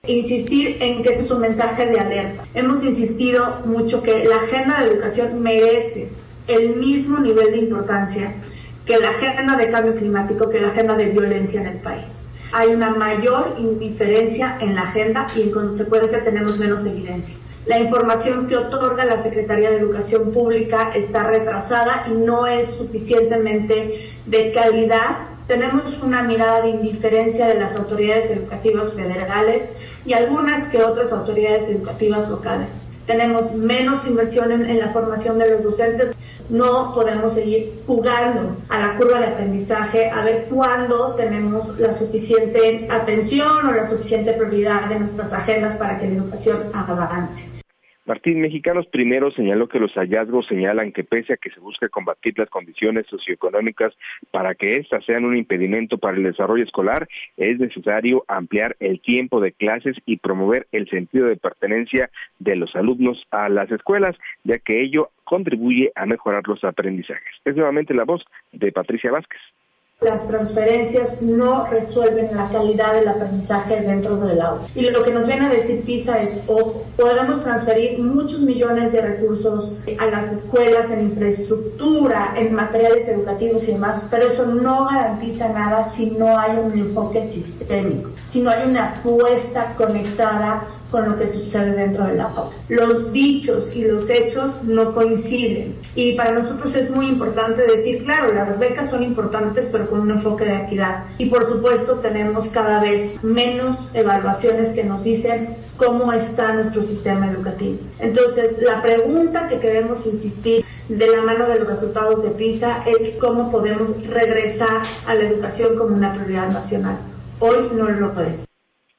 insistir en que ese es un mensaje de alerta. Hemos insistido mucho que la agenda de educación merece el mismo nivel de importancia que la agenda de cambio climático, que la agenda de violencia en el país. Hay una mayor indiferencia en la agenda y en consecuencia tenemos menos evidencia. La información que otorga la Secretaría de Educación Pública está retrasada y no es suficientemente de calidad. Tenemos una mirada de indiferencia de las autoridades educativas federales y algunas que otras autoridades educativas locales. Tenemos menos inversión en, la formación de los docentes no podemos seguir jugando a la curva de aprendizaje a ver cuándo tenemos la suficiente atención o la suficiente prioridad de nuestras agendas para que la educación avance. Martín Mexicanos primero señaló que los hallazgos señalan que pese a que se busca combatir las condiciones socioeconómicas para que éstas sean un impedimento para el desarrollo escolar, es necesario ampliar el tiempo de clases y promover el sentido de pertenencia de los alumnos a las escuelas, ya que ello contribuye a mejorar los aprendizajes. Es nuevamente la voz de Patricia Vázquez las transferencias no resuelven la calidad del aprendizaje dentro del aula. Y lo que nos viene a decir PISA es, o podemos transferir muchos millones de recursos a las escuelas en infraestructura, en materiales educativos y demás, pero eso no garantiza nada si no hay un enfoque sistémico, si no hay una apuesta conectada con lo que sucede dentro del aula. Los dichos y los hechos no coinciden. Y para nosotros es muy importante decir, claro, las becas son importantes, pero con un enfoque de equidad. Y por supuesto tenemos cada vez menos evaluaciones que nos dicen cómo está nuestro sistema educativo. Entonces, la pregunta que queremos insistir de la mano de los resultados de PISA es cómo podemos regresar a la educación como una prioridad nacional. Hoy no lo es.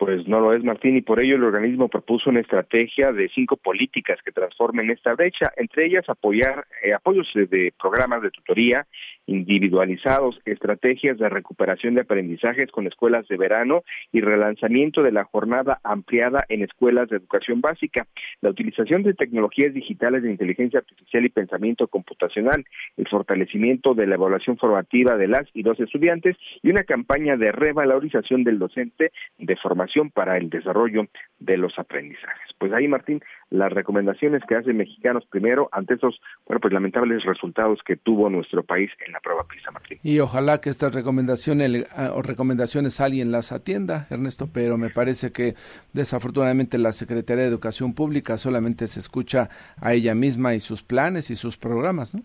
Pues no lo es, Martín, y por ello el organismo propuso una estrategia de cinco políticas que transformen esta brecha, entre ellas apoyar eh, apoyos de programas de tutoría, individualizados, estrategias de recuperación de aprendizajes con escuelas de verano y relanzamiento de la jornada ampliada en escuelas de educación básica, la utilización de tecnologías digitales de inteligencia artificial y pensamiento computacional, el fortalecimiento de la evaluación formativa de las y los estudiantes y una campaña de revalorización del docente de formación para el desarrollo de los aprendizajes. Pues ahí, Martín, las recomendaciones que hace Mexicanos primero ante esos, bueno, pues lamentables resultados que tuvo nuestro país en Y ojalá que estas recomendaciones ah, o recomendaciones alguien las atienda, Ernesto, pero me parece que desafortunadamente la Secretaría de Educación Pública solamente se escucha a ella misma y sus planes y sus programas, ¿no?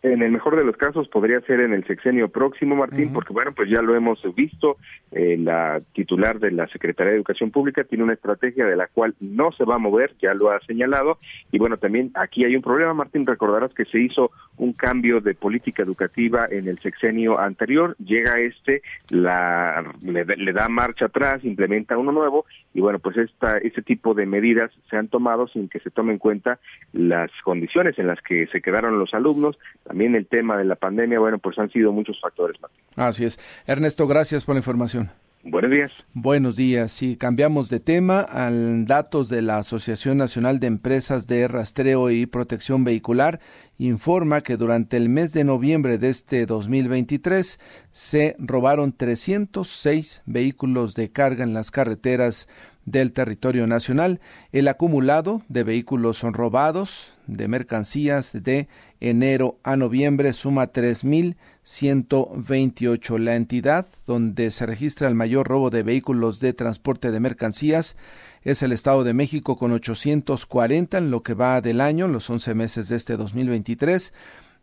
En el mejor de los casos podría ser en el sexenio próximo, Martín, porque bueno, pues ya lo hemos visto, eh, la titular de la Secretaría de Educación Pública tiene una estrategia de la cual no se va a mover, ya lo ha señalado, y bueno, también aquí hay un problema, Martín, recordarás que se hizo un cambio de política educativa en el sexenio anterior, llega este, la, le, da marcha atrás, implementa uno nuevo, y bueno, pues esta, este tipo de medidas se han tomado sin que se tome en cuenta las condiciones en las que se quedaron los alumnos, también el tema de la pandemia, bueno, pues han sido muchos factores. Martín. Así es. Ernesto, gracias por la información. Buenos días. Buenos días. Sí, cambiamos de tema al datos de la Asociación Nacional de Empresas de Rastreo y Protección Vehicular informa que durante el mes de noviembre de este 2023 se robaron 306 vehículos de carga en las carreteras del territorio nacional. El acumulado de vehículos robados de mercancías de enero a noviembre suma 3.128. La entidad donde se registra el mayor robo de vehículos de transporte de mercancías es el Estado de México con 840 en lo que va del año, los 11 meses de este 2023.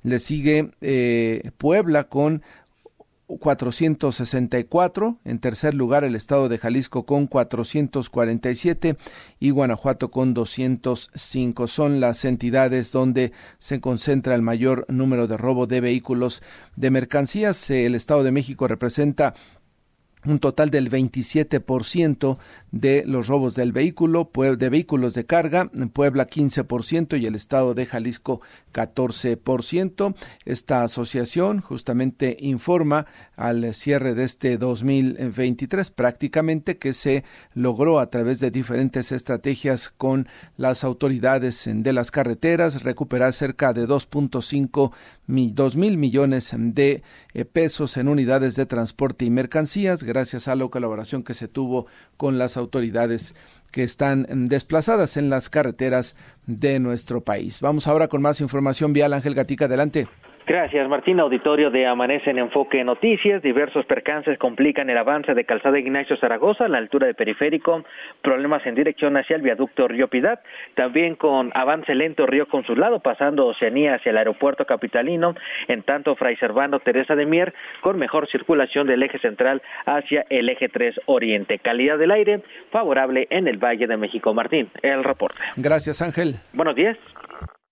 Le sigue eh, Puebla con 464, en tercer lugar el estado de Jalisco con 447 y Guanajuato con 205. Son las entidades donde se concentra el mayor número de robo de vehículos de mercancías. El estado de México representa un total del 27% de los robos del vehículo, de vehículos de carga, en Puebla 15% y el estado de Jalisco 14%. Esta asociación justamente informa al cierre de este 2023 prácticamente que se logró a través de diferentes estrategias con las autoridades de las carreteras recuperar cerca de 2.5 dos mil millones de eh, pesos en unidades de transporte y mercancías gracias a la colaboración que se tuvo con las autoridades que están mm, desplazadas en las carreteras de nuestro país. Vamos ahora con más información vial. Ángel Gatica, adelante. Gracias, Martín. Auditorio de Amanece en Enfoque Noticias. Diversos percances complican el avance de Calzada Ignacio Zaragoza a la altura de Periférico. Problemas en dirección hacia el viaducto Río Piedad. También con avance lento Río Consulado, pasando Oceanía hacia el aeropuerto capitalino. En tanto, Fray Servando Teresa de Mier, con mejor circulación del eje central hacia el eje 3 Oriente. Calidad del aire favorable en el Valle de México. Martín, el reporte. Gracias, Ángel. Buenos días.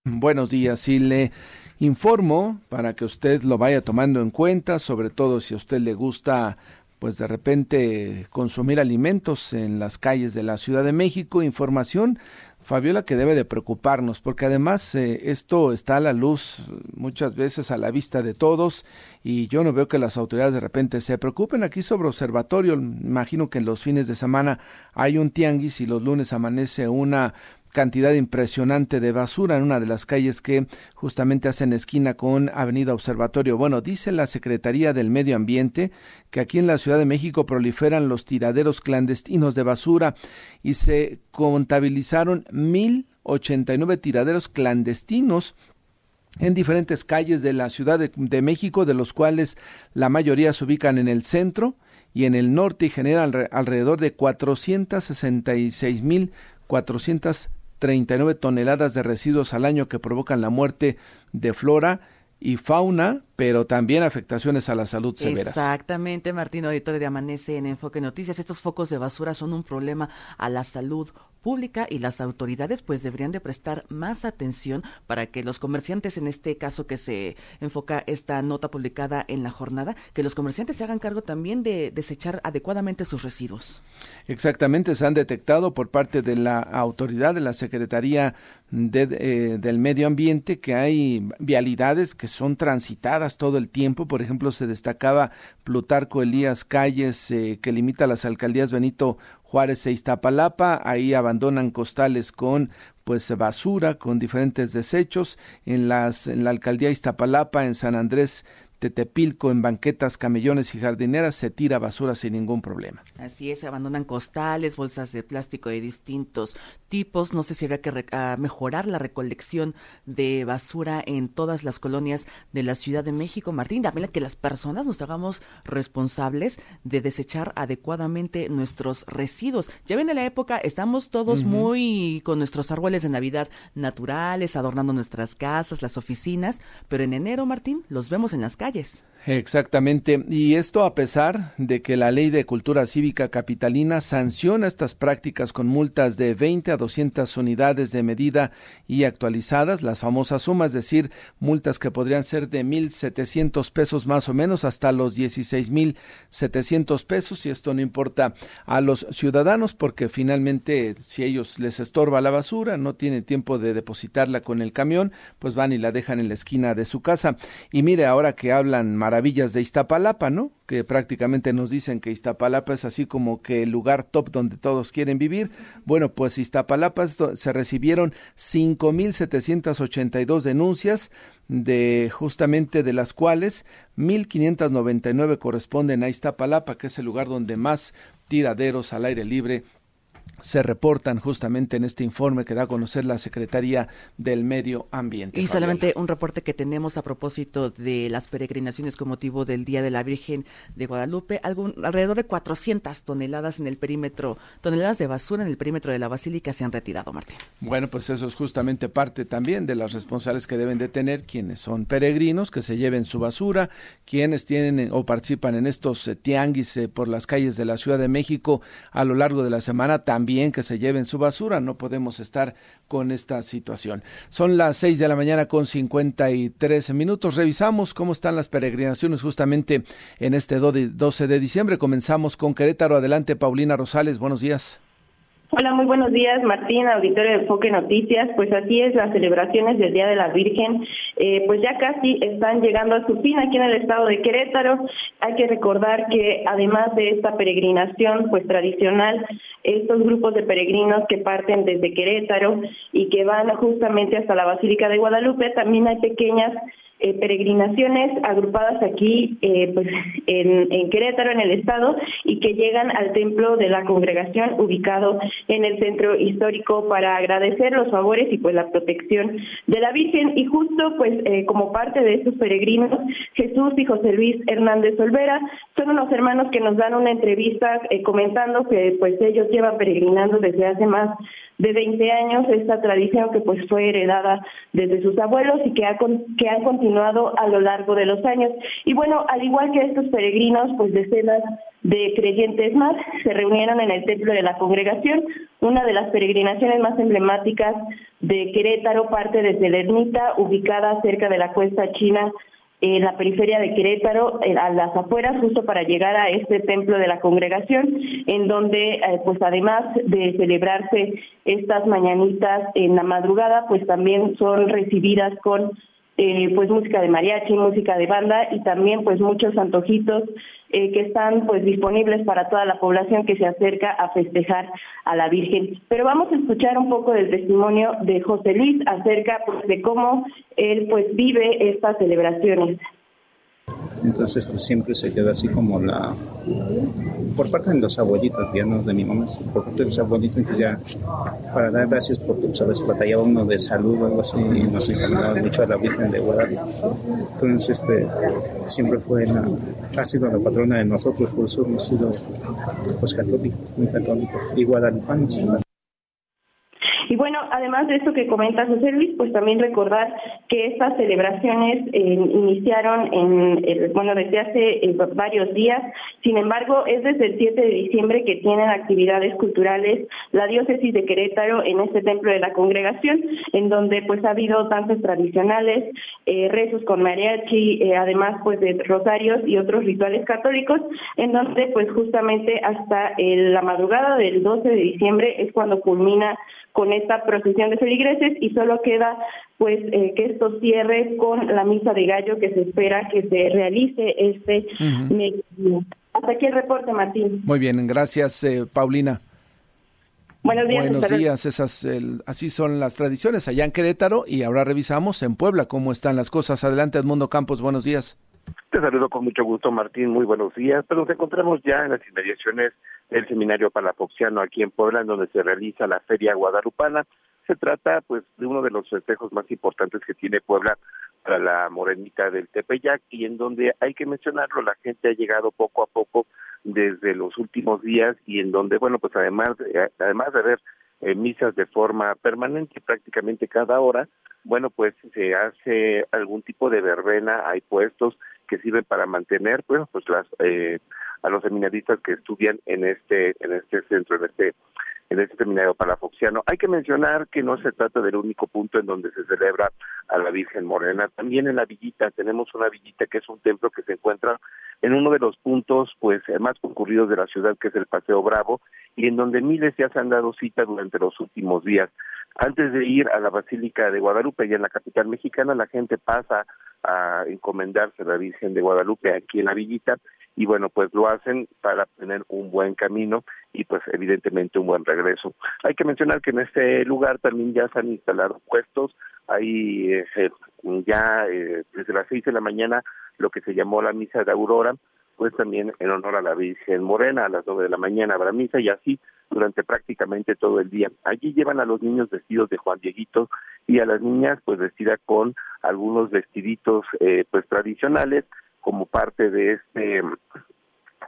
Buenos días. Sí, le informo para que usted lo vaya tomando en cuenta, sobre todo si a usted le gusta pues de repente consumir alimentos en las calles de la Ciudad de México, información Fabiola que debe de preocuparnos porque además eh, esto está a la luz muchas veces a la vista de todos y yo no veo que las autoridades de repente se preocupen. Aquí sobre observatorio imagino que en los fines de semana hay un tianguis y los lunes amanece una cantidad impresionante de basura en una de las calles que justamente hacen esquina con Avenida Observatorio. Bueno, dice la Secretaría del Medio Ambiente que aquí en la Ciudad de México proliferan los tiraderos clandestinos de basura y se contabilizaron 1.089 tiraderos clandestinos en diferentes calles de la Ciudad de, México, de los cuales la mayoría se ubican en el centro y en el norte y generan alrededor de 466 mil 439 toneladas de residuos al año que provocan la muerte de flora y fauna, pero también afectaciones a la salud severas. Exactamente, Martín, auditor de Amanece en Enfoque Noticias. Estos focos de basura son un problema a la salud pública y las autoridades pues deberían de prestar más atención para que los comerciantes, en este caso que se enfoca esta nota publicada en la jornada, que los comerciantes se hagan cargo también de desechar adecuadamente sus residuos. Exactamente, se han detectado por parte de la autoridad de la Secretaría de, eh, del Medio Ambiente que hay vialidades que son transitadas todo el tiempo. Por ejemplo, se destacaba Plutarco Elías Calles, eh, que limita las alcaldías Benito Juárez e Iztapalapa, ahí abandonan costales con pues basura, con diferentes desechos, en las en la alcaldía Iztapalapa, en San Andrés Tetepilco, en banquetas, camellones y jardineras se tira basura sin ningún problema. Así es, se abandonan costales, bolsas de plástico de distintos tipos. No sé si habría que ah, mejorar la recolección de basura en todas las colonias de la Ciudad de México. Martín, también que las personas nos hagamos responsables de desechar adecuadamente nuestros residuos. Ya viene la época, estamos todos muy con nuestros árboles de Navidad naturales, adornando nuestras casas, las oficinas, pero en enero, Martín, los vemos en las calles calles. Exactamente, y esto a pesar de que la Ley de Cultura Cívica Capitalina sanciona estas prácticas con multas de 20 a 200 unidades de medida y actualizadas, las famosas sumas, es decir, multas que podrían ser de 1.700 pesos más o menos hasta los 16.700 pesos, y esto no importa a los ciudadanos porque finalmente si ellos les estorba la basura, no tienen tiempo de depositarla con el camión, pues van y la dejan en la esquina de su casa. Y mire, ahora que hablan maravillas de Iztapalapa, ¿no? Que prácticamente nos dicen que Iztapalapa es así como que el lugar top donde todos quieren vivir. Bueno, pues Iztapalapa se recibieron 5.782 denuncias de justamente de las cuales 1599 corresponden a Iztapalapa, que es el lugar donde más tiraderos al aire libre se reportan justamente en este informe que da a conocer la Secretaría del Medio Ambiente. Y solamente un reporte que tenemos a propósito de las peregrinaciones con motivo del Día de la Virgen de Guadalupe, algún, alrededor de 400 toneladas en el perímetro, toneladas de basura en el perímetro de la Basílica se han retirado, Martín. Bueno, pues eso es justamente parte también de las responsables que deben de tener quienes son peregrinos, que se lleven su basura, quienes tienen o participan en estos eh, tianguis eh, por las calles de la Ciudad de México a lo largo de la semana también que se lleven su basura. No podemos estar con esta situación. Son las 6 de la mañana con 53 minutos. Revisamos cómo están las peregrinaciones justamente en este 12 de diciembre. Comenzamos con Querétaro. Adelante, Paulina Rosales. Buenos días. Hola, muy buenos días, Martín, auditorio de Enfoque Noticias. Pues así es, las celebraciones del Día de la Virgen, eh, pues ya casi están llegando a su fin aquí en el estado de Querétaro. Hay que recordar que además de esta peregrinación, pues tradicional, estos grupos de peregrinos que parten desde Querétaro y que van justamente hasta la Basílica de Guadalupe, también hay pequeñas eh, peregrinaciones agrupadas aquí eh, pues en, Querétaro, en el estado, y que llegan al templo de la congregación ubicado en el centro histórico para agradecer los favores y pues la protección de la Virgen. Y justo pues eh, como parte de estos peregrinos, Jesús y José Luis Hernández Olvera son unos hermanos que nos dan una entrevista comentando que pues ellos llevan peregrinando desde hace más de 20 años esta tradición que pues fue heredada desde sus abuelos y que ha que han continuado a lo largo de los años. Y bueno, al igual que estos peregrinos, pues decenas de creyentes más se reunieron en el templo de la congregación, una de las peregrinaciones más emblemáticas de Querétaro, parte desde la ermita ubicada cerca de la cuesta china en la periferia de Querétaro, a las afueras, justo para llegar a este templo de la congregación, en donde, eh, pues además de celebrarse estas mañanitas en la madrugada, pues también son recibidas con eh, pues música de mariachi, música de banda y también pues muchos antojitos eh, que están pues disponibles para toda la población que se acerca a festejar a la Virgen. Pero vamos a escuchar un poco del testimonio de José Luis acerca pues, de cómo él pues vive estas celebraciones. Entonces este, siempre se queda así como la... Por parte de los abuelitos, ya no de mi mamá, por parte de los abuelitos, entonces ya para dar gracias porque pues, a veces batallaba uno de salud o algo así y nos encantaba mucho a la Virgen de Guadalupe. Entonces este, siempre fue la, ha sido la patrona de nosotros, por eso hemos sido pues, católicos, muy católicos y guadalupanos. Además de esto que comenta José Luis, pues también recordar que estas celebraciones eh, iniciaron en, bueno, desde hace eh, varios días. Sin embargo, es desde el 7 de diciembre que tienen actividades culturales la diócesis de Querétaro en este templo de la congregación, en donde pues ha habido danzas tradicionales, eh, rezos con mariachi, además pues de rosarios y otros rituales católicos, en donde pues justamente hasta la madrugada del 12 de diciembre es cuando culmina con esta procesión de feligreses y solo queda pues eh, que esto cierre con la misa de gallo que se espera que se realice este mes. Hasta aquí el reporte, Martín. Muy bien, gracias, eh, Paulina. Buenos días. Buenos días, esas, así son las tradiciones allá en Querétaro y ahora revisamos en Puebla cómo están las cosas. Adelante, Edmundo Campos, buenos días. Te saludo con mucho gusto, Martín. Muy buenos días. Pero nos encontramos ya en las inmediaciones del Seminario Palafoxiano aquí en Puebla, en donde se realiza la Feria Guadalupana. Se trata, pues, de uno de los festejos más importantes que tiene Puebla para la morenita del Tepeyac y en donde hay que mencionarlo, la gente ha llegado poco a poco desde los últimos días y en donde, bueno, pues además, además de ver eh, misas de forma permanente prácticamente cada hora, bueno, pues se hace algún tipo de verbena, hay puestos que sirven para mantener, pues, pues las eh, a los seminaristas que estudian en este en este centro, en este en este seminario palafoxiano. Hay que mencionar que no se trata del único punto en donde se celebra a la Virgen Morena. También en la villita tenemos una villita que es un templo que se encuentra en uno de los puntos pues más concurridos de la ciudad, que es el Paseo Bravo, y en donde miles ya se han dado cita durante los últimos días. Antes de ir a la Basílica de Guadalupe, ya en la capital mexicana, la gente pasa a encomendarse a la Virgen de Guadalupe aquí en la villita y bueno, pues lo hacen para tener un buen camino y pues evidentemente un buen regreso. Hay que mencionar que en este lugar también ya se han instalado puestos, hay eh, ya eh, desde las seis de la mañana lo que se llamó la misa de Aurora, pues también en honor a la Virgen Morena, a las nueve de la mañana habrá misa y así durante prácticamente todo el día. Allí llevan a los niños vestidos de Juan Dieguito y a las niñas pues vestidas con algunos vestiditos eh, pues tradicionales como parte de este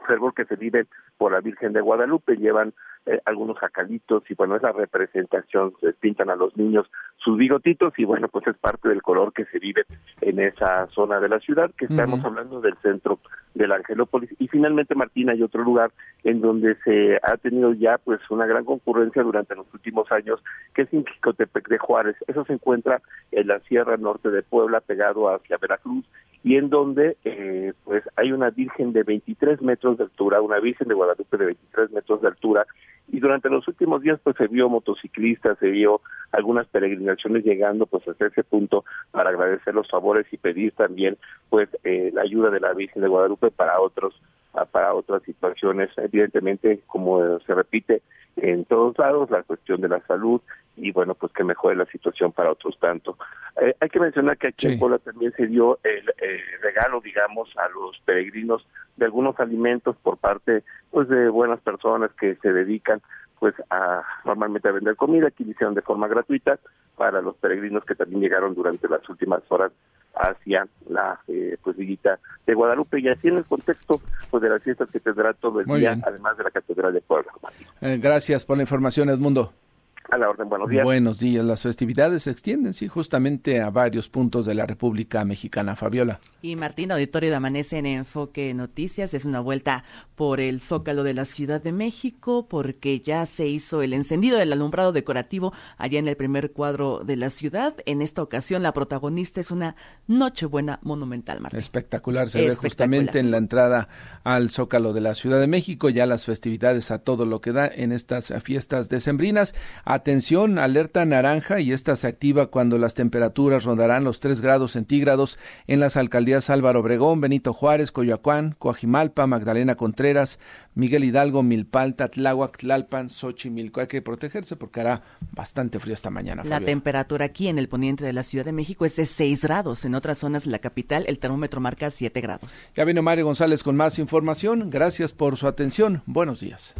fervor que se vive por la Virgen de Guadalupe, llevan eh, algunos jacalitos y bueno, esa representación, se pintan a los niños sus bigotitos y bueno, pues es parte del color que se vive en esa zona de la ciudad, que estamos hablando del centro del Angelópolis. Y finalmente, Martina, hay otro lugar en donde se ha tenido ya pues una gran concurrencia durante los últimos años, que es en Quicotepec de Juárez. Eso se encuentra en la Sierra Norte de Puebla, pegado hacia Veracruz, y en donde eh, pues hay una Virgen de 23 metros de altura, una Virgen de Guadalupe de 23 metros de altura, y durante los últimos días pues se vio motociclistas, se vio algunas peregrinaciones llegando pues hasta ese punto para agradecer los favores y pedir también pues eh, la ayuda de la Virgen de Guadalupe para otros para otras situaciones. Evidentemente como se repite en todos lados la cuestión de la salud y bueno pues que mejore la situación para otros tanto. Eh, hay que mencionar que aquí en Puebla también se dio el, regalo digamos a los peregrinos de algunos alimentos por parte pues de buenas personas que se dedican pues a normalmente a vender comida. Que hicieron de forma gratuita para los peregrinos que también llegaron durante las últimas horas hacia la eh, pues villita de Guadalupe y así en el contexto pues de las fiestas que tendrá todo el día además de la catedral de Puebla. Eh, gracias por la información Edmundo. A la orden, buenos días. Buenos días. Las festividades se extienden, sí, justamente a varios puntos de la República Mexicana. Fabiola. Y Martín, auditorio de Amanece en Enfoque Noticias, es una vuelta por el Zócalo de la Ciudad de México, porque ya se hizo el encendido del alumbrado decorativo allá en el primer cuadro de la ciudad. En esta ocasión, la protagonista es una Nochebuena monumental, Martín. Espectacular, se ve justamente en la entrada al Zócalo de la Ciudad de México, ya las festividades a todo lo que da en estas fiestas decembrinas. Atención, alerta naranja y esta se activa cuando las temperaturas rondarán los 3 grados centígrados en las alcaldías Álvaro Obregón, Benito Juárez, Coyoacán, Coajimalpa, Magdalena Contreras, Miguel Hidalgo, Milpalta, Tláhuac, Tlalpan, Xochimilco. Hay que protegerse porque hará bastante frío esta mañana. La temperatura aquí en el poniente de la Ciudad de México es de 6 grados. En otras zonas de la capital el termómetro marca 7 grados. Ya vino Mario González con más información. Gracias por su atención. Buenos días.